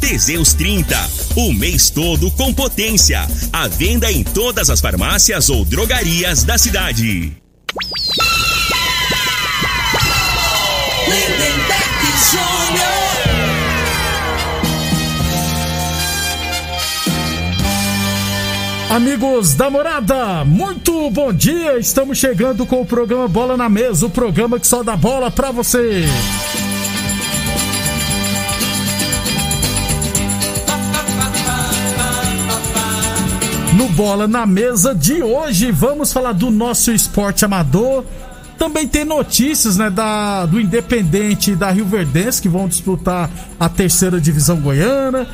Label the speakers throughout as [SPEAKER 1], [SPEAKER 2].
[SPEAKER 1] Teseus 30. O mês todo com potência. A venda em todas as farmácias ou drogarias da cidade.
[SPEAKER 2] Júnior.
[SPEAKER 3] Amigos da morada, muito bom dia! Estamos chegando com o programa Bola na Mesa o programa que só dá bola pra você. No Bola na Mesa de hoje, vamos falar do nosso esporte amador. Também tem notícias né, da, do Independente e da Rio Verdense que vão disputar a terceira divisão goiana.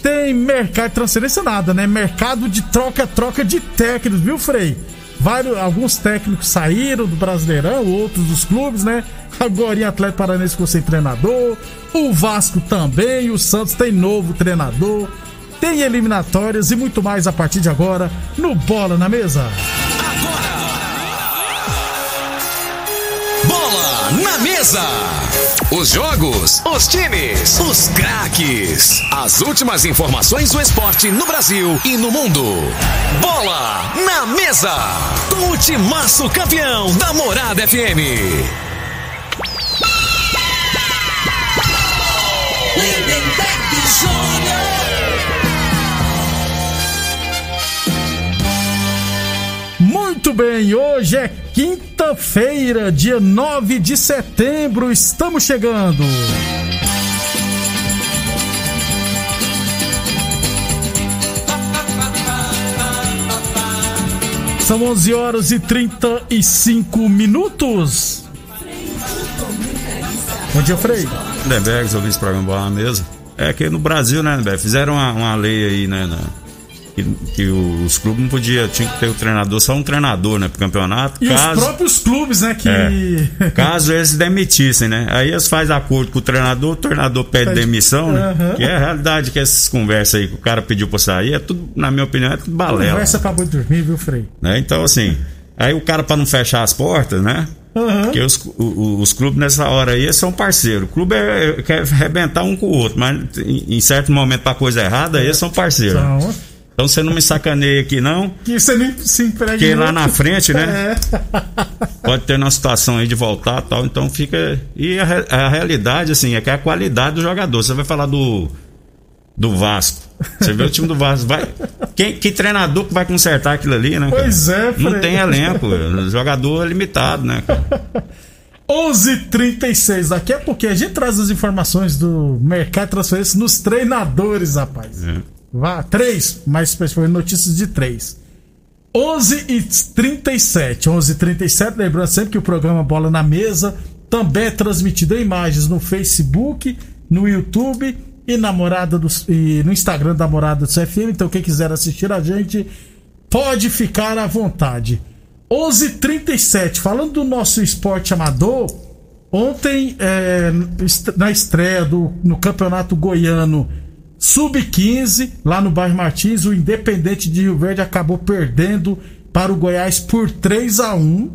[SPEAKER 3] Tem mercado de transferência nada, né? Mercado de troca-troca de técnicos, viu, Frei? Vários, alguns técnicos saíram do Brasileirão, outros dos clubes, né? Agora em Atlético Paranaense ficou sem treinador. O Vasco também, o Santos tem novo treinador. Tem eliminatórias e muito mais a partir de agora no Bola na Mesa.
[SPEAKER 4] Bola na mesa. Os jogos, os times, os craques. As últimas informações do esporte no Brasil e no mundo. Bola na mesa. Com o timaço campeão da Morada FM.
[SPEAKER 2] Lindenberg Júnior.
[SPEAKER 3] Muito bem, hoje é quinta-feira, dia 9 de setembro, estamos chegando. São 11 horas e 35 minutos. Bom dia, Frei.
[SPEAKER 5] Lindenberg, ouvi esse programa Bola na Mesa. É que no Brasil, né, Lindenberg, fizeram uma, uma lei aí, né, na- que, que os clubes não podiam, tinha que ter o treinador, só um treinador, né, pro campeonato.
[SPEAKER 3] E
[SPEAKER 5] caso,
[SPEAKER 3] os próprios clubes, né, que.
[SPEAKER 5] É. caso eles demitissem, né? Aí eles fazem acordo com o treinador, o treinador pede
[SPEAKER 3] Pede-
[SPEAKER 5] demissão, né? Que é a realidade que essas conversas aí que o cara pediu pra sair, é tudo, na minha opinião, é tudo balela.
[SPEAKER 3] Conversa pra boi dormir, viu, Frei?
[SPEAKER 5] Né? Então, assim, aí o cara pra não fechar as portas, né? Porque os, o- o- os clubes nessa hora aí são parceiros. O clube é- é- quer arrebentar um com o outro, mas em, em certo momento pra coisa errada, aí eles são parceiros.
[SPEAKER 3] Então,
[SPEAKER 5] Então você não me sacaneia aqui, não.
[SPEAKER 3] que você nem se emprega.
[SPEAKER 5] Porque lá na frente, né?
[SPEAKER 3] É.
[SPEAKER 5] Pode ter uma situação aí de voltar e tal. Então fica. E a, a realidade, assim, é que é a qualidade do jogador. Você vai falar do. Do Vasco. Você vê o time do Vasco. Vai, quem, que treinador que vai consertar aquilo ali, né? cara?
[SPEAKER 3] Pois é,
[SPEAKER 5] Não
[SPEAKER 3] Fred.
[SPEAKER 5] tem elenco. O jogador é limitado, né? cara?
[SPEAKER 3] 11:36 Daqui a pouquinho a gente traz as informações do mercado de transferência nos treinadores, rapaz.
[SPEAKER 5] É.
[SPEAKER 3] Três, mais especificamente notícias de três. 11 e 37 11 e 37 lembrando sempre que o programa Bola na Mesa também é transmitido em imagens no Facebook, no YouTube e na morada dos, e no Instagram da Morada do CFM. Então, quem quiser assistir a gente, pode ficar à vontade. 11:37 h 37 falando do nosso esporte amador, ontem, é, na estreia do, no Campeonato Goiano Sub-15, lá no bairro Martins, o Independente de Rio Verde acabou perdendo para o Goiás por 3 a 1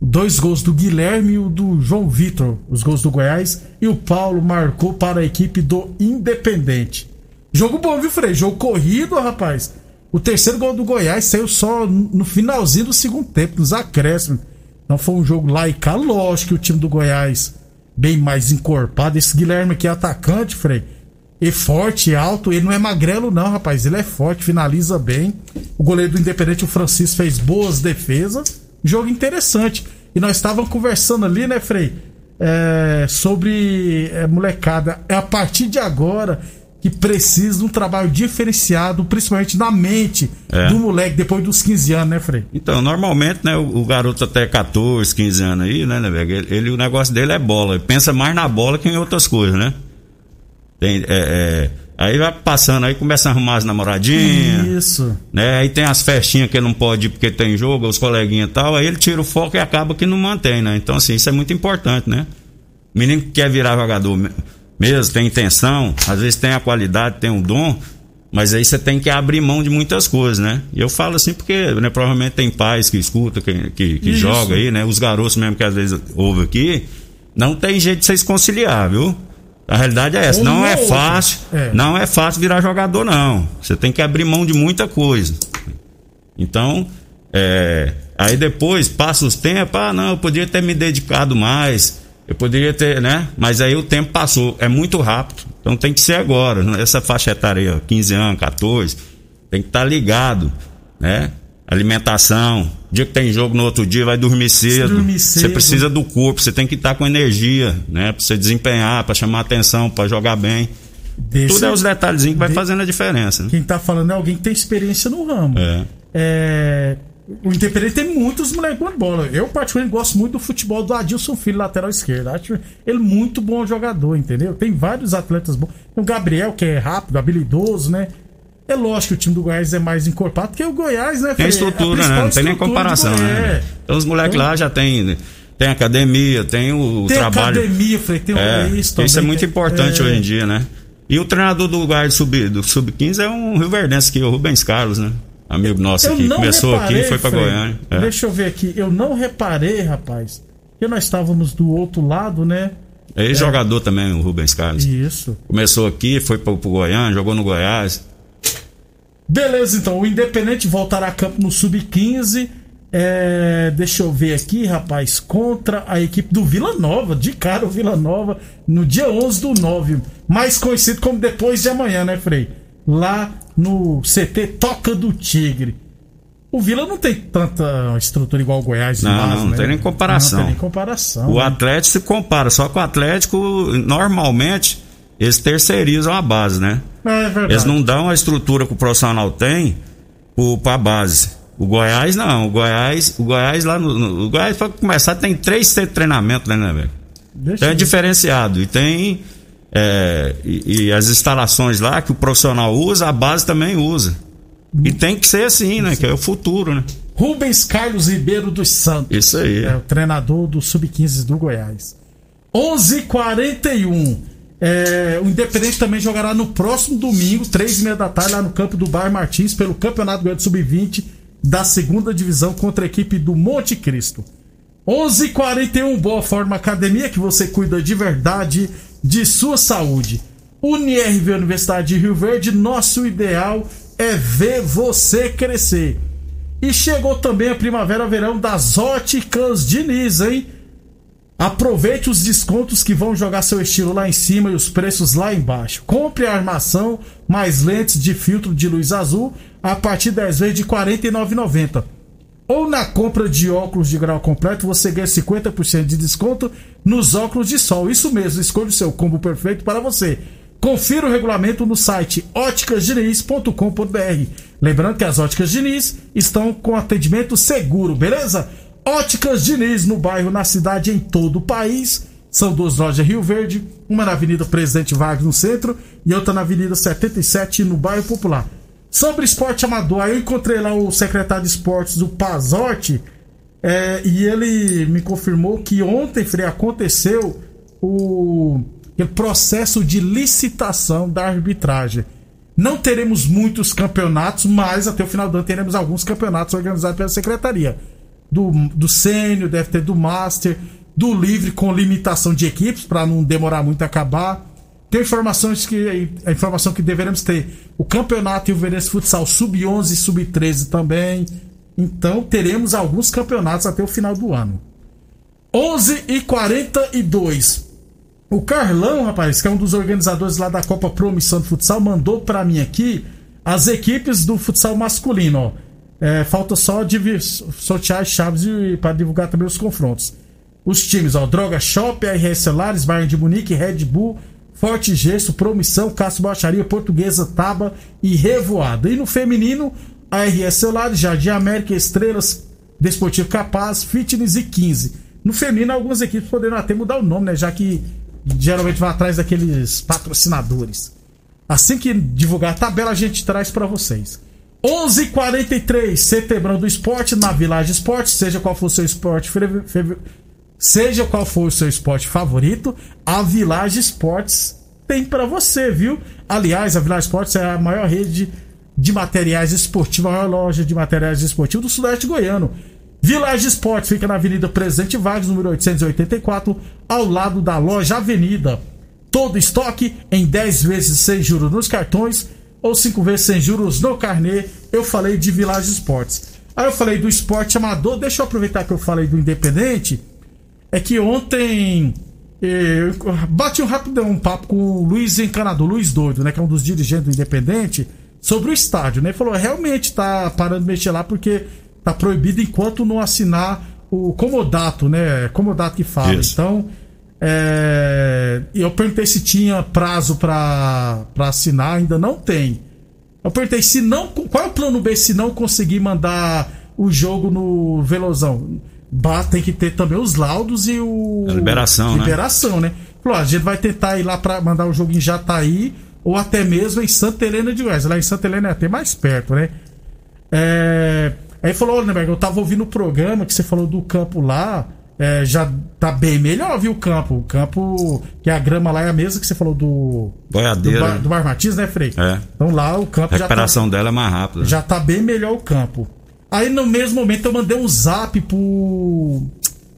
[SPEAKER 3] Dois gols do Guilherme e o do João Vitor, os gols do Goiás, e o Paulo marcou para a equipe do Independente. Jogo bom, viu, Frei? Jogo corrido, rapaz. O terceiro gol do Goiás saiu só no finalzinho do segundo tempo, nos acréscimos. Não foi um jogo lá e. Lógico que o time do Goiás, bem mais encorpado. Esse Guilherme aqui é atacante, Frei. E forte, alto. Ele não é magrelo, não, rapaz. Ele é forte, finaliza bem. O goleiro do Independente, o Francisco, fez boas defesas. Jogo interessante. E nós estávamos conversando ali, né, Frei? É, sobre é, molecada. É a partir de agora que precisa de um trabalho diferenciado, principalmente na mente
[SPEAKER 5] É.
[SPEAKER 3] do moleque, depois dos 15 anos, né, Frei?
[SPEAKER 5] Então, normalmente, né, o, o garoto até 14, 15 anos aí, né, né, velho, ele, ele- o negócio dele é bola. Ele pensa mais na bola que em outras coisas, né? Tem, é, é, Aí vai passando, aí começa a arrumar as namoradinhas.
[SPEAKER 3] Isso.
[SPEAKER 5] Né? Aí tem as festinhas que ele não pode ir porque tem jogo, os coleguinhas e tal, aí ele tira o foco e acaba que não mantém, né? Então, assim, isso é muito importante, né? O menino que quer virar jogador me- mesmo, tem intenção, às vezes tem a qualidade, tem o dom, mas aí você tem que abrir mão de muitas coisas, né? E eu falo assim porque, né, provavelmente tem pais que escutam, que, que, que joga aí, né? Os garotos mesmo que às vezes ouvem aqui, não tem jeito de vocês conciliar, viu? A realidade é essa,
[SPEAKER 3] Um
[SPEAKER 5] não é
[SPEAKER 3] outro.
[SPEAKER 5] fácil,
[SPEAKER 3] É.
[SPEAKER 5] não é fácil virar jogador, não. Você tem que abrir mão de muita coisa. Então, é, aí depois passa os tempos, ah, não, eu poderia ter me dedicado mais, eu poderia ter, né? Mas aí o tempo passou, é muito rápido. Então tem que ser agora, essa faixa etária, aí, ó, 15 anos, 14, tem que estar ligado, né? Alimentação, dia que tem jogo no outro dia, vai dormir cedo.
[SPEAKER 3] Dormir
[SPEAKER 5] Você
[SPEAKER 3] cedo.
[SPEAKER 5] precisa do corpo, você tem que estar com energia, né? Pra você desempenhar, pra chamar atenção, pra jogar bem.
[SPEAKER 3] Desse-
[SPEAKER 5] Tudo é os detalhezinhos que vai fazendo a diferença. Né?
[SPEAKER 3] Quem tá falando é alguém que tem experiência no ramo.
[SPEAKER 5] É.
[SPEAKER 3] É, O Independente tem muitos moleques de bola. Eu, particularmente, gosto muito do futebol do Adilson Filho, lateral esquerdo. Acho ele muito bom jogador, entendeu? Tem vários atletas bons. Tem o Gabriel, que é rápido, habilidoso, né? É lógico que o time do Goiás é mais encorpado, porque o Goiás, né?
[SPEAKER 5] Tem
[SPEAKER 3] é
[SPEAKER 5] estrutura, né? Não tem nem comparação, né?
[SPEAKER 3] É.
[SPEAKER 5] Então os moleques lá já tem, tem academia, tem o
[SPEAKER 3] Tem
[SPEAKER 5] trabalho.
[SPEAKER 3] academia, Frei, tem
[SPEAKER 5] É,
[SPEAKER 3] isso
[SPEAKER 5] isso,
[SPEAKER 3] também.
[SPEAKER 5] é muito importante
[SPEAKER 3] é.
[SPEAKER 5] hoje em dia, né? E o treinador do Goiás sub, do Sub-15 é um Rio Verdense aqui, o Rubens Carlos, né? Amigo nosso
[SPEAKER 3] Eu
[SPEAKER 5] aqui.
[SPEAKER 3] não
[SPEAKER 5] Começou
[SPEAKER 3] reparei,
[SPEAKER 5] aqui e foi pra
[SPEAKER 3] Frei.
[SPEAKER 5] Goiânia. É.
[SPEAKER 3] Deixa eu ver aqui. Eu não reparei, rapaz, que nós estávamos do outro lado, né?
[SPEAKER 5] É jogador também, o Rubens Carlos.
[SPEAKER 3] Isso.
[SPEAKER 5] Começou aqui, foi pro, pro Goiânia, jogou no Goiás.
[SPEAKER 3] Beleza, então. O Independente voltará a campo no Sub-15. É, deixa eu ver aqui, rapaz. Contra a equipe do Vila Nova. De cara, o Vila Nova. No dia 11 do 9. Mais conhecido como depois de amanhã, né, Frei? Lá no CT Toca do Tigre. O Vila não tem tanta estrutura igual o Goiás.
[SPEAKER 5] Não,
[SPEAKER 3] Mas,
[SPEAKER 5] não
[SPEAKER 3] né?
[SPEAKER 5] tem nem comparação.
[SPEAKER 3] Não tem nem comparação.
[SPEAKER 5] O
[SPEAKER 3] né?
[SPEAKER 5] Atlético se compara, só que o Atlético, normalmente, eles terceirizam a base, né?
[SPEAKER 3] É verdade.
[SPEAKER 5] Eles não dão a estrutura que o profissional tem pro- pra base. O Goiás não, o Goiás, o Goiás lá no, no- o Goiás para começar tem três centros de treinamento, né, né, velho? Então é diferenciado e tem é, e, e as instalações lá que o profissional usa, a base também usa. E tem que ser assim, né? Que é o futuro, né?
[SPEAKER 3] Rubens Carlos Ribeiro dos Santos.
[SPEAKER 5] Isso aí.
[SPEAKER 3] É o treinador do Sub-15 do Goiás. 11:41. É, o Independente também jogará no próximo domingo, 3 e meia da tarde, lá no campo do Bar Martins, pelo Campeonato Goiano Sub-20 da segunda divisão contra a equipe do Monte Cristo. 11:41 Boa Forma Academia, que você cuida de verdade de sua saúde. UniRV Universidade de Rio Verde, nosso ideal é ver você crescer. E chegou também a primavera-verão das óticas Diniz, hein? Aproveite os descontos que vão jogar seu estilo lá em cima e os preços lá embaixo. Compre a armação mais lentes de filtro de luz azul a partir 10 vezes de R$ 49,90. Ou na compra de óculos de grau completo você ganha 50% de desconto nos óculos de sol. Isso mesmo, escolha o seu combo perfeito para você. Confira o regulamento no site óticasdiniz.com.br. Lembrando que as óticas Diniz estão com atendimento seguro, beleza? Óticas Diniz no bairro, na cidade, em todo o país. São duas lojas Rio Verde, uma na Avenida Presidente Vargas no centro e outra na Avenida 77 no bairro Popular. Sobre esporte amador, aí eu encontrei lá o secretário de esportes do Pazotti é, e ele me confirmou que ontem, Frei, aconteceu o aquele processo de licitação da arbitragem. Não teremos muitos campeonatos, mas até o final do ano teremos alguns campeonatos organizados pela secretaria. Do, do sênior, deve ter do master, do livre com limitação de equipes, para não demorar muito a acabar. Tem informações que. A informação que deveremos ter. O campeonato Rio Verense Futsal Sub-11 e Sub-13 também. Então teremos alguns campeonatos até o final do ano. 11 e 42. O Carlão, rapaz, que é um dos organizadores lá da Copa Promissão do Futsal, mandou pra mim aqui as equipes do futsal masculino, ó. É, falta só sortear as chaves e para divulgar também os confrontos. Os times, ó, Droga Shop, RS Celulares, Bayern de Munique, Red Bull, Forte Gesso, Promissão, Castro Baixaria, Portuguesa, Taba e Revoada. E no feminino, a RS Celulares, Jardim América, Estrelas, Desportivo Capaz, Fitness e 15. No feminino, algumas equipes poderão até mudar o nome, né? Já que geralmente vai atrás daqueles patrocinadores. Assim que divulgar a tabela, a gente traz pra vocês. 11:43 Setembro do Esporte na Village Esporte, seja qual for o seu esporte seja qual for o seu esporte favorito, a Village Esportes tem pra você, viu? Aliás, a Village Esportes é a maior rede de materiais esportivos, a maior loja de materiais esportivos do Sudeste Goiano. Village Esportes fica na Avenida Presidente Vargas, número 884, ao lado da loja Avenida. Todo estoque em 10 vezes sem juros nos cartões ou 5 vezes sem juros no carnê. Eu falei de Village Esportes. Aí eu falei do esporte amador, deixa eu aproveitar que eu falei do Independente. É que ontem eh, eu bati um rapidão um papo com o Luiz Encanador, Luiz Doido, né? Que é um dos dirigentes do Independente, sobre o estádio, né? Ele falou, realmente tá parando de mexer lá porque tá proibido enquanto não assinar o comodato, né? Comodato que fala.
[SPEAKER 5] Isso.
[SPEAKER 3] Então, é, eu perguntei se tinha prazo pra pra assinar, ainda não tem. Eu perguntei se não. Qual é o plano B se não conseguir mandar o jogo no Velozão? Bah, tem que ter também os laudos e o.
[SPEAKER 5] A liberação, né?
[SPEAKER 3] Liberação, né? Falou, ó, a gente vai tentar ir lá pra mandar o jogo em Jataí ou até mesmo em Santa Helena de Goiás. Lá em Santa Helena é até mais perto, né? É... Aí falou, olha, Neberg, eu tava ouvindo o programa que você falou do campo lá. É, já tá bem melhor, viu, o campo? O campo, que a grama lá é a mesma que você falou do. Do,
[SPEAKER 5] Boiadeira.
[SPEAKER 3] bar, do Bar Martins, né, Frei?
[SPEAKER 5] É.
[SPEAKER 3] Então lá o campo
[SPEAKER 5] A
[SPEAKER 3] já tá,
[SPEAKER 5] recuperação dela é mais rápida.
[SPEAKER 3] já tá bem melhor o campo. Aí no mesmo momento eu mandei um zap pro,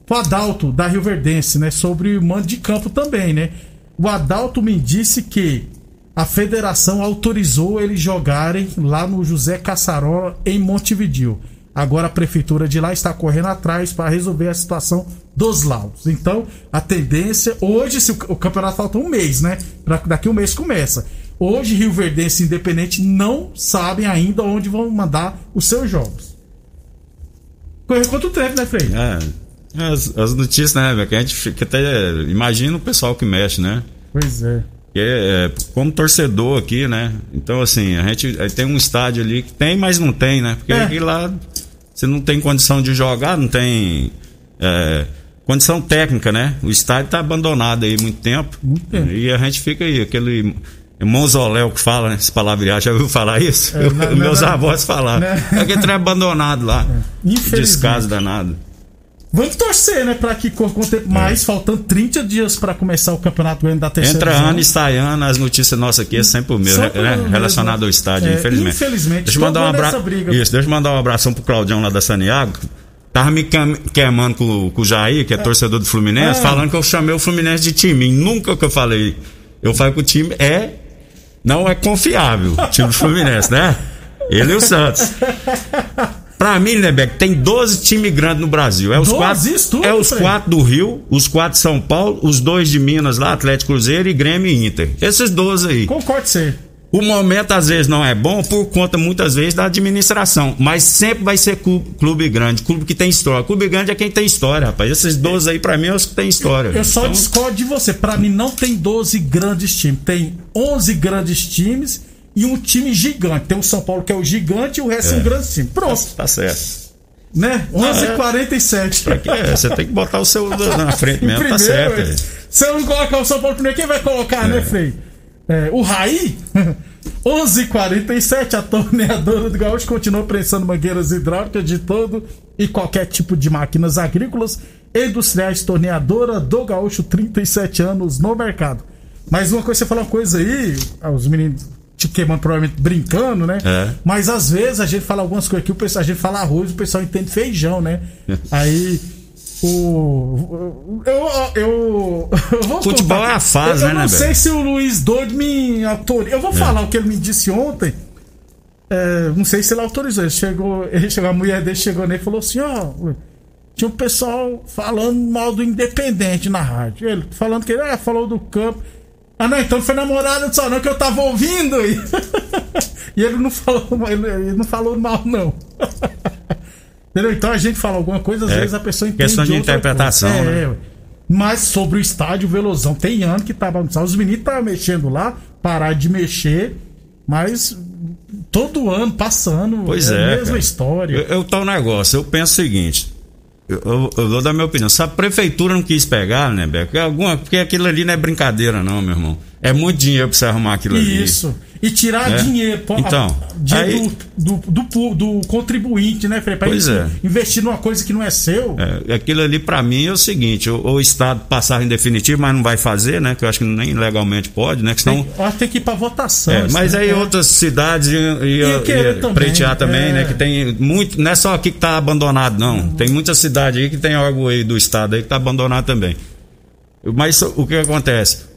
[SPEAKER 3] pro Adalto da Rio Verdense, né? Sobre o mando de campo também, né? O Adalto me disse que a federação autorizou eles jogarem lá no José Caçarola em Montevideo. Agora a prefeitura de lá está correndo atrás para resolver a situação dos laudos. Então, a tendência. Hoje, se o, o campeonato falta um mês, né? Pra, daqui um mês começa. Hoje, Rio Verdense e Independente não sabem ainda onde vão mandar os seus jogos. Correu quanto tempo, né, Frei?
[SPEAKER 5] É. As, as notícias, né? Que a gente fica até. Imagina o pessoal que mexe, né?
[SPEAKER 3] Pois é.
[SPEAKER 5] É, é, como torcedor aqui, né? Então, assim, a gente tem um estádio ali que tem, mas não tem, né? Porque
[SPEAKER 3] É.
[SPEAKER 5] aqui lá você não tem condição de jogar, não tem é, condição técnica, né? O estádio tá abandonado aí muito tempo.
[SPEAKER 3] Muito tempo.
[SPEAKER 5] E a gente fica aí, aquele mausoléu que fala, né? Esse palavreado, já ouviu falar isso?
[SPEAKER 3] É, na-
[SPEAKER 5] Meus
[SPEAKER 3] na-
[SPEAKER 5] avós falaram. É aquele trem abandonado lá.
[SPEAKER 3] Infelizmente.
[SPEAKER 5] Descaso danado.
[SPEAKER 3] Vamos torcer, né, pra que corra com o tempo mais, faltando 30 dias pra começar o campeonato goiano da terceira
[SPEAKER 5] Entra ano e sai ano, as notícias nossas aqui é sempre o
[SPEAKER 3] Sempre
[SPEAKER 5] né?
[SPEAKER 3] mesmo.
[SPEAKER 5] relacionado ao estádio,
[SPEAKER 3] É,
[SPEAKER 5] infelizmente.
[SPEAKER 3] infelizmente,
[SPEAKER 5] Deixa eu mandar um abraço. Isso, deixa eu mandar um abração pro Claudião lá da Saniago. Tava me queim- queimando com, com o Jair, que é, torcedor do Fluminense,
[SPEAKER 3] É.
[SPEAKER 5] falando que eu chamei o Fluminense de time. Nunca que eu falei. Eu falei que o time é. Não é confiável, o time do Fluminense, né? Ele e o Santos. Pra mim, né, Beck, tem 12 times grandes no Brasil. É os
[SPEAKER 3] 12?
[SPEAKER 5] quatro,
[SPEAKER 3] tudo,
[SPEAKER 5] é os quatro do Rio, os quatro de São Paulo, os dois de Minas lá, Atlético Cruzeiro e Grêmio e Inter. Esses 12 aí.
[SPEAKER 3] Concordo você.
[SPEAKER 5] O momento às vezes não é bom por conta muitas vezes da administração, mas sempre vai ser clube, clube grande, clube que tem história. Clube grande é quem tem história, rapaz. Esses 12 aí pra mim é os que tem história.
[SPEAKER 3] Eu só
[SPEAKER 5] Então,
[SPEAKER 3] discordo de você. Pra mim não tem 12 grandes times. Tem 11 grandes times e um time gigante. Tem o São Paulo que é o gigante e o resto são grandes times. Pronto,
[SPEAKER 5] Tá certo.
[SPEAKER 3] né? 11h47.
[SPEAKER 5] Pra quê? Você tem que botar o seu na frente mesmo, tá
[SPEAKER 3] primeiro,
[SPEAKER 5] certo.
[SPEAKER 3] ué. Se eu não colocar o São Paulo primeiro, quem vai colocar, né, Frei? É, o Raí? 11:47 a torneadora do Gaúcho continua prensando mangueiras hidráulicas de todo e qualquer tipo de máquinas agrícolas e industriais. Torneadora do Gaúcho, 37 anos no mercado. Mas uma coisa, você falou uma coisa aí, ah, os meninos te queimando, provavelmente brincando, né?
[SPEAKER 5] É.
[SPEAKER 3] Mas às vezes a gente fala algumas coisas aqui, o pessoal, a gente fala arroz, o pessoal entende feijão, né? Aí. O. Eu. Eu. eu vou
[SPEAKER 5] Futebol
[SPEAKER 3] contar.
[SPEAKER 5] é a fase,
[SPEAKER 3] eu,
[SPEAKER 5] né,
[SPEAKER 3] Eu não
[SPEAKER 5] né,
[SPEAKER 3] sei
[SPEAKER 5] velho?
[SPEAKER 3] se o Luiz Doido me autoriza. Eu vou falar o que ele me disse ontem. É, não sei se ele autorizou. Ele chegou, ele chegou, a mulher dele chegou nele e falou assim: ó. tinha um pessoal falando mal do Independente na rádio. Ele falando que ele ah, falou do campo. Ah, não, então foi namorada só não que eu tava ouvindo. E, e ele não falou mal, ele, ele não falou mal, não. Entendeu? Então a gente fala alguma coisa, às
[SPEAKER 5] É,
[SPEAKER 3] vezes a pessoa entende.
[SPEAKER 5] questão de interpretação, né?
[SPEAKER 3] É, ué. Mas sobre o estádio Velozão, tem ano que tava bagunçado. Os meninos estavam mexendo lá, parar de mexer, mas todo ano passando.
[SPEAKER 5] Pois
[SPEAKER 3] a
[SPEAKER 5] é.
[SPEAKER 3] mesma
[SPEAKER 5] cara.
[SPEAKER 3] história.
[SPEAKER 5] Eu, eu tô um negócio, eu penso o seguinte: eu, eu, vou dar minha opinião. Se a prefeitura não quis pegar, né, Beco? Alguma, porque aquilo ali não é brincadeira, não, meu irmão. É muito dinheiro pra você arrumar aquilo ali.
[SPEAKER 3] Isso. E tirar
[SPEAKER 5] É.
[SPEAKER 3] dinheiro,
[SPEAKER 5] Então,
[SPEAKER 3] dinheiro
[SPEAKER 5] aí-
[SPEAKER 3] do, do, do, do contribuinte, né, Frei? Pra
[SPEAKER 5] Pois é.
[SPEAKER 3] investir numa coisa que não é seu.
[SPEAKER 5] É, aquilo ali pra mim é o seguinte: o, o Estado passar em definitivo, mas não vai fazer, né? Que eu acho que nem legalmente pode, né? Que senão.
[SPEAKER 3] Tem, ó, tem que ir pra votação.
[SPEAKER 5] É, mas
[SPEAKER 3] né?
[SPEAKER 5] aí
[SPEAKER 3] É.
[SPEAKER 5] outras cidades iam, iam-
[SPEAKER 3] também,
[SPEAKER 5] pretear também,
[SPEAKER 3] é.
[SPEAKER 5] né? Que tem muito. Não é só aqui que tá abandonado, não.
[SPEAKER 3] Uhum.
[SPEAKER 5] Tem muitas cidades aí que tem órgão aí do Estado aí que tá abandonado também. Mas o que acontece?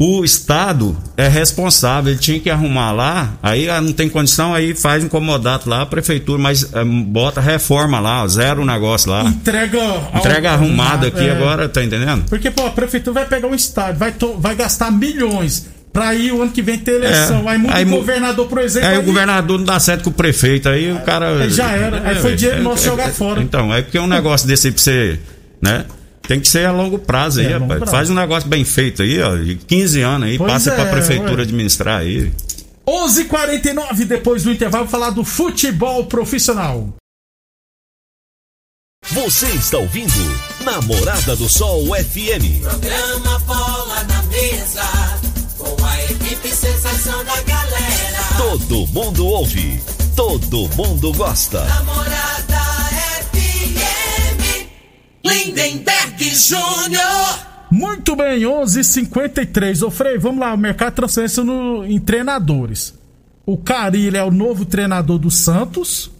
[SPEAKER 5] O Estado é responsável, ele tinha que arrumar lá, aí ah, não tem condição, aí faz um comodato lá, a prefeitura, mas eh, bota reforma lá, zero o negócio lá.
[SPEAKER 3] Entrega. ao-
[SPEAKER 5] Entrega arrumado aqui
[SPEAKER 3] é.
[SPEAKER 5] agora, tá entendendo?
[SPEAKER 3] Porque, pô, a prefeitura vai pegar um estádio, vai, to- vai gastar milhões pra ir o ano que vem ter eleição.
[SPEAKER 5] É.
[SPEAKER 3] Aí muda
[SPEAKER 5] Aí
[SPEAKER 3] o governador, por exemplo.
[SPEAKER 5] Aí o
[SPEAKER 3] aí-
[SPEAKER 5] governador não dá certo com o prefeito, aí o cara.
[SPEAKER 3] Aí já era, aí foi dinheiro nosso jogar fora.
[SPEAKER 5] Então, é porque um negócio desse aí pra você, né? Tem que ser a longo prazo aí,
[SPEAKER 3] É, a longo
[SPEAKER 5] rapaz.
[SPEAKER 3] prazo.
[SPEAKER 5] Faz um negócio bem feito aí, ó. de 15 anos aí,
[SPEAKER 3] Pois
[SPEAKER 5] passa pra
[SPEAKER 3] é,
[SPEAKER 5] prefeitura
[SPEAKER 3] ué.
[SPEAKER 5] administrar aí.
[SPEAKER 3] 11:49 depois do intervalo falar do futebol profissional.
[SPEAKER 1] Você está ouvindo Namorada do Sol FM.
[SPEAKER 2] Programa Bola na Mesa, com a equipe sensação da galera.
[SPEAKER 1] Todo mundo ouve, todo mundo gosta.
[SPEAKER 2] Namorada FM, Lindenberg Júnior.
[SPEAKER 3] Muito bem, 11:53. Ô Frei, vamos lá, o mercado de transferência no, em treinadores. O Carilho é o novo treinador do Santos.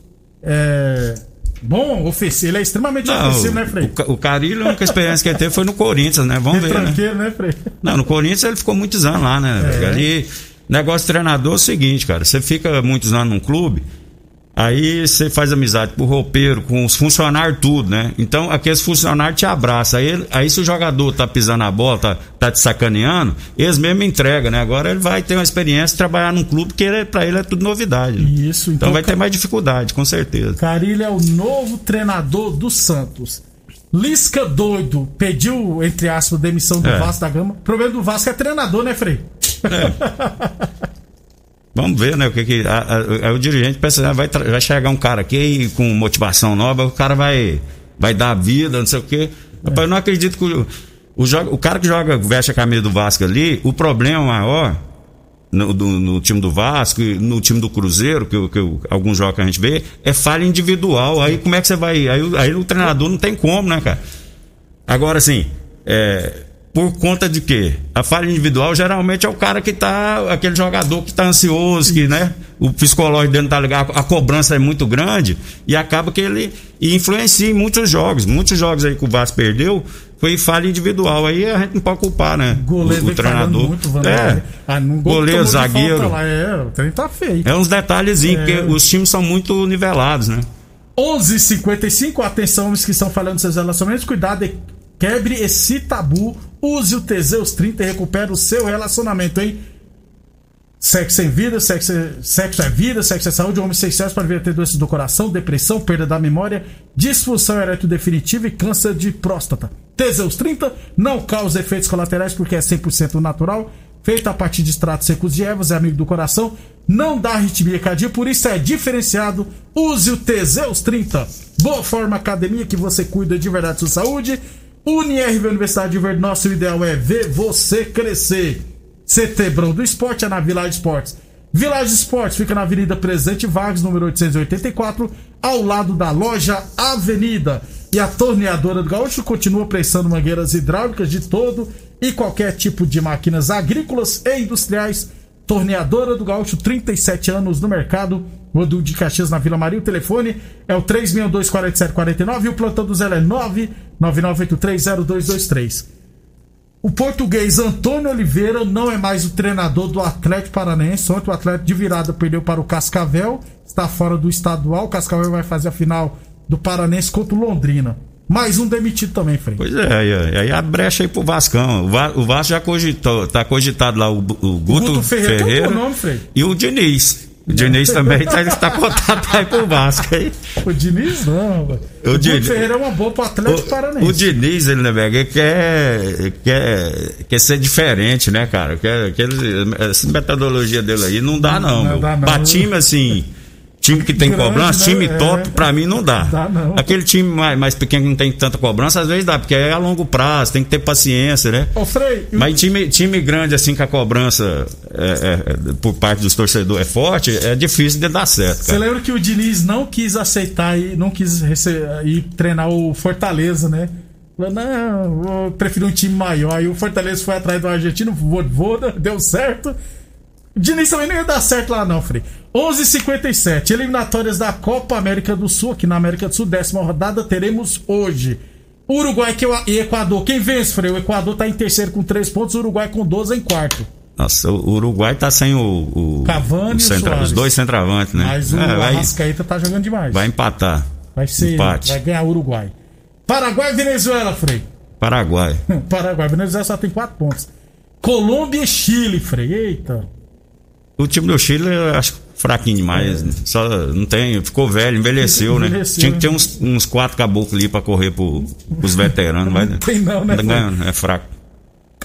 [SPEAKER 3] É bom, ofensivo, ele é extremamente ofensivo, né, Frei?
[SPEAKER 5] o, o Carilho, a única experiência que ele teve foi no Corinthians, né? Vamos ver, né?
[SPEAKER 3] Tranqueiro, né, Frei?
[SPEAKER 5] Não, no Corinthians ele ficou muitos anos lá, né?
[SPEAKER 3] É.
[SPEAKER 5] Ali, negócio de treinador é o seguinte, cara. Você fica muitos anos num clube, aí você faz amizade com o roupeiro, com os funcionários, tudo, né? Então, aqueles funcionários te abraçam. Aí, aí se o jogador tá pisando a bola, tá, tá te sacaneando, eles mesmo entregam, né? Agora ele vai ter uma experiência de trabalhar num clube que ele, pra ele é tudo novidade. né?
[SPEAKER 3] Isso,
[SPEAKER 5] Então,
[SPEAKER 3] então,
[SPEAKER 5] vai ter
[SPEAKER 3] Ca-
[SPEAKER 5] mais dificuldade, com certeza.
[SPEAKER 3] Carilho é o novo treinador do Santos. Lisca doido pediu, entre aspas, demissão do
[SPEAKER 5] É.
[SPEAKER 3] Vasco da Gama. O problema do Vasco é treinador, né, Frei?
[SPEAKER 5] Vamos ver, né? O que que. a- a- o dirigente pensa, ah, vai, vai chegar um cara aqui com motivação nova, o cara vai, vai dar vida, não sei o quê. Rapaz, eu não acredito que o, o, joga- o cara que joga, veste a camisa do Vasco ali, o problema maior no, do- no time do Vasco, no time do Cruzeiro, que, que alguns jogos que a gente vê, é falha individual. Aí como é que você vai. Aí, aí o treinador não tem como, né, cara? Agora, assim, é, por conta de quê? A falha individual geralmente é o cara que tá. aquele jogador que tá ansioso, que, né? O psicológico dele não tá ligado, a cobrança é muito grande e acaba que ele influencia em muitos jogos. Muitos jogos aí que o Vasco perdeu foi falha individual. Aí a gente não pode culpar, né?
[SPEAKER 3] Goleiro
[SPEAKER 5] o, o treinador.
[SPEAKER 3] muito,
[SPEAKER 5] é.
[SPEAKER 3] Ah,
[SPEAKER 5] Goleiro,
[SPEAKER 3] falta
[SPEAKER 5] zagueiro.
[SPEAKER 3] Lá. É, o trem tá feio.
[SPEAKER 5] É uns detalhezinhos,
[SPEAKER 3] É.
[SPEAKER 5] porque os times são muito nivelados, né?
[SPEAKER 3] 11:55 atenção, homens que estão falando seus relacionamentos, cuidado, e quebre esse tabu, use o Teseus 30 e recupere o seu relacionamento, hein? Sexo em vida, sexo, sexo é vida, sexo é saúde, homem sem sexo pode vir a ter doenças do coração, depressão, perda da memória, disfunção erétil definitiva e câncer de próstata. Teseus 30 não causa efeitos colaterais porque é 100% natural, feito a partir de extratos secos de ervas, é amigo do coração, não dá arritmia cardíaca, por isso é diferenciado. Use o Teseus 30. Boa Forma Academia que você cuida de verdade da sua saúde. UniRV Universidade de Verde, nosso ideal é ver você crescer. Setebrão do Esporte é na Village Esportes. Village Esportes fica na Avenida Presidente Vargas, número 884, ao lado da loja Avenida. E a torneadora do Gaúcho continua prestando mangueiras hidráulicas de todo e qualquer tipo de máquinas agrícolas e industriais. Torneadora do Gaúcho, 37 anos no mercado. Rodul de Caxias na Vila Maria. O telefone é o 362-4749 e o plantão do Zé é 999830223. O português Antônio Oliveira não é mais o treinador do Atlético Paranaense. Ontem o Atlético de virada perdeu para o Cascavel, está fora do estadual. O Cascavel vai fazer a final do Paranense contra o Londrina. Mais um demitido também, Frei.
[SPEAKER 5] Pois é, aí, aí a brecha aí pro Vascão. O, Va- o Vasco já cogitou, tá cogitado lá o, o Guto,
[SPEAKER 3] Guto Ferreira,
[SPEAKER 5] Ferreira,
[SPEAKER 3] outro nome, Frei?
[SPEAKER 5] e o Diniz. O Diniz também tá, tá cotado aí pro Vasco aí.
[SPEAKER 3] O Diniz não, velho.
[SPEAKER 5] O
[SPEAKER 3] O,
[SPEAKER 5] Diniz-
[SPEAKER 3] Ferreira é uma boa pro Atlético
[SPEAKER 5] O,
[SPEAKER 3] Paranaense.
[SPEAKER 5] o Diniz, ele, né, velho, quer, quer, quer ser diferente, né, cara? Quer, quer, essa metodologia dele aí não dá, não.
[SPEAKER 3] Não
[SPEAKER 5] meu.
[SPEAKER 3] dá, não.
[SPEAKER 5] Pra time, assim, time que tem
[SPEAKER 3] Grande,
[SPEAKER 5] cobrança,
[SPEAKER 3] né?
[SPEAKER 5] time
[SPEAKER 3] É.
[SPEAKER 5] top, pra mim não dá.
[SPEAKER 3] Dá não.
[SPEAKER 5] Aquele time mais, mais pequeno que não tem tanta cobrança, às vezes dá, porque é a longo prazo, tem que ter paciência, né?
[SPEAKER 3] Ô, Frei, e
[SPEAKER 5] Mas time, time grande, assim, que a cobrança é, é, é, por parte dos torcedores é forte, é difícil de dar certo,
[SPEAKER 3] Você lembra que o Diniz não quis aceitar e não quis ir treinar o Fortaleza, né? Falou, não, eu prefiro um time maior. Aí o Fortaleza foi atrás do argentino, Voda, deu certo. Diniz também não ia dar certo lá, não, Frei. 11:57 eliminatórias da Copa América do Sul, aqui na América do Sul, décima rodada, teremos hoje. Uruguai é e Equador. Quem vence, Frei? O Equador tá em terceiro com 3 pontos, o Uruguai com 12 em quarto.
[SPEAKER 5] Nossa, o Uruguai tá sem o. o
[SPEAKER 3] Cavani
[SPEAKER 5] o
[SPEAKER 3] e o
[SPEAKER 5] centra- os dois centravantes, né?
[SPEAKER 3] Mas o
[SPEAKER 5] É,
[SPEAKER 3] Arrascaeta tá jogando demais.
[SPEAKER 5] vai empatar.
[SPEAKER 3] Vai ser.
[SPEAKER 5] Empate.
[SPEAKER 3] Vai ganhar o Uruguai. Paraguai e Venezuela, Frei.
[SPEAKER 5] Paraguai.
[SPEAKER 3] Paraguai. Venezuela só tem 4 pontos. Colômbia e Chile, Frei. Eita.
[SPEAKER 5] O time do Chile eu acho fraquinho demais. né? Só não tem. Ficou velho, envelheceu, né?
[SPEAKER 3] Envelheceu,
[SPEAKER 5] Tinha que ter
[SPEAKER 3] né?
[SPEAKER 5] uns, uns quatro caboclos ali pra correr pro, pros veteranos.
[SPEAKER 3] Não tem não, né,
[SPEAKER 5] Não ganha, é fraco.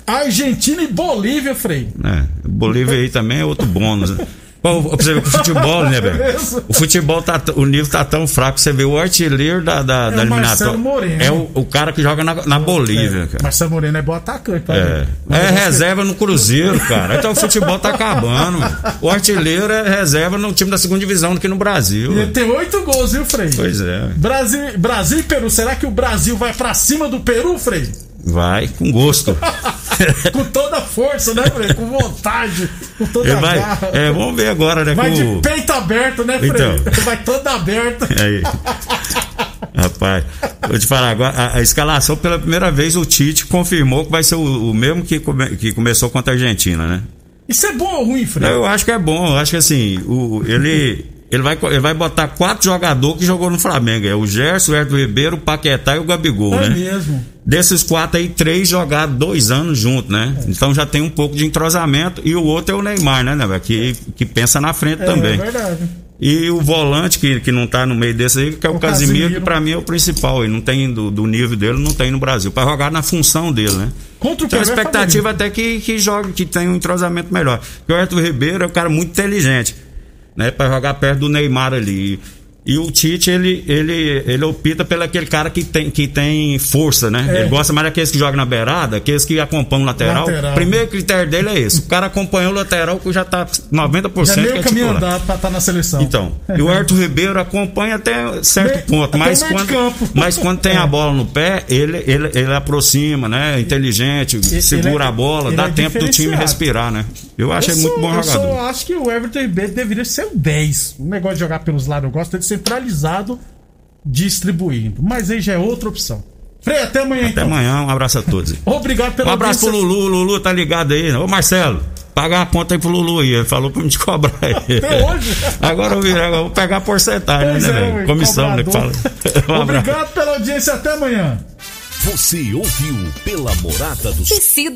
[SPEAKER 3] Argentina e Bolívia, Frei.
[SPEAKER 5] né? Bolívia aí também é outro bônus. Né? Você que o futebol, né, velho?
[SPEAKER 3] Isso.
[SPEAKER 5] O futebol tá, o nível tá tão fraco. Você vê o artilheiro da, da, da
[SPEAKER 3] o
[SPEAKER 5] eliminatória. É o, o cara que joga na, na Bolívia, cara.
[SPEAKER 3] Marcelo Moreno é bom atacante, tá
[SPEAKER 5] É. é reserva no Cruzeiro, cara. Então o futebol tá acabando. mano. O artilheiro é reserva no time da segunda divisão aqui no Brasil.
[SPEAKER 3] E ele tem 8 gols, viu, Frei?
[SPEAKER 5] Pois é.
[SPEAKER 3] Brasil, Brasil e Peru. Será que o Brasil vai pra cima do Peru, Frei?
[SPEAKER 5] Vai com gosto.
[SPEAKER 3] Com toda a força, né, Frei? Com vontade, com toda a
[SPEAKER 5] vai,
[SPEAKER 3] garra.
[SPEAKER 5] é, vamos ver agora, né?
[SPEAKER 3] Vai
[SPEAKER 5] com
[SPEAKER 3] de peito aberto, né, Frei?
[SPEAKER 5] Então.
[SPEAKER 3] Vai todo aberto.
[SPEAKER 5] Aí. Rapaz, vou te falar agora, a, a escalação pela primeira vez o Tite confirmou que vai ser o, o mesmo que, come- que começou contra a Argentina, né?
[SPEAKER 3] Isso é bom ou ruim, Frei?
[SPEAKER 5] Eu acho que é bom, eu acho que assim, o, ele, ele, vai, ele vai botar quatro jogadores que jogou no Flamengo. É o Gerson, o Herto Ribeiro, o Paquetá e o Gabigol,
[SPEAKER 3] É
[SPEAKER 5] né?
[SPEAKER 3] mesmo.
[SPEAKER 5] Desses quatro aí, três jogaram dois anos juntos, né? Então já tem um pouco de entrosamento. E o outro é o Neymar, né, né? Que, que pensa na frente
[SPEAKER 3] É,
[SPEAKER 5] também.
[SPEAKER 3] é verdade.
[SPEAKER 5] E o volante, que, que não tá no meio desse aí, que é o,
[SPEAKER 3] O
[SPEAKER 5] Casimiro,
[SPEAKER 3] Casimiro.
[SPEAKER 5] que pra mim é o principal. Ele não tem do, do nível dele, não tem no Brasil. Pra jogar na função dele, né?
[SPEAKER 3] Contra o
[SPEAKER 5] Então a
[SPEAKER 3] Peru é
[SPEAKER 5] expectativa até que, que jogue, que tenha um entrosamento melhor. Porque o Arthur Ribeiro é um cara muito inteligente, né? Pra jogar perto do Neymar ali. E o Tite, ele, ele, ele opta pelo aquele cara que tem, que tem força, né?
[SPEAKER 3] É.
[SPEAKER 5] Ele gosta mais daqueles que jogam na beirada, aqueles que acompanham o lateral.
[SPEAKER 3] Lateral.
[SPEAKER 5] Primeiro critério dele é esse. O cara acompanhou o lateral que já tá 90%
[SPEAKER 3] Já
[SPEAKER 5] que
[SPEAKER 3] meio
[SPEAKER 5] é
[SPEAKER 3] caminho andado pra estar na seleção.
[SPEAKER 5] Então, e o Arthur Ribeiro acompanha até certo
[SPEAKER 3] Meio-
[SPEAKER 5] ponto, mas quando, mas quando tem
[SPEAKER 3] É.
[SPEAKER 5] a bola no pé, ele, ele, ele aproxima, né? Inteligente, segura
[SPEAKER 3] ele é-
[SPEAKER 5] a bola, dá
[SPEAKER 3] é
[SPEAKER 5] tempo do time respirar, né? Eu acho
[SPEAKER 3] Eu
[SPEAKER 5] ele muito bom
[SPEAKER 3] eu
[SPEAKER 5] jogador.
[SPEAKER 3] só acho que o Everton Ribeiro deveria ser o 10. O negócio de jogar pelos lados, eu gosto dele centralizado, distribuindo. Mas aí já é outra opção. Frei, até amanhã
[SPEAKER 5] Até
[SPEAKER 3] então.
[SPEAKER 5] amanhã, um abraço a todos.
[SPEAKER 3] Obrigado pela
[SPEAKER 5] Um abraço pro. Lulu, Lulu tá ligado aí. Ô Marcelo, pagar a conta aí pro Lulu aí. Ele falou pra me cobrar aí.
[SPEAKER 3] Até hoje.
[SPEAKER 5] Agora eu, vou eu pegar a porcentagem,
[SPEAKER 3] Pois
[SPEAKER 5] né,
[SPEAKER 3] é,
[SPEAKER 5] velho? Comissão, né? Que fala. Um abraço.
[SPEAKER 3] Obrigado pela audiência, até amanhã.
[SPEAKER 6] Você ouviu pela Morada do
[SPEAKER 7] Tecido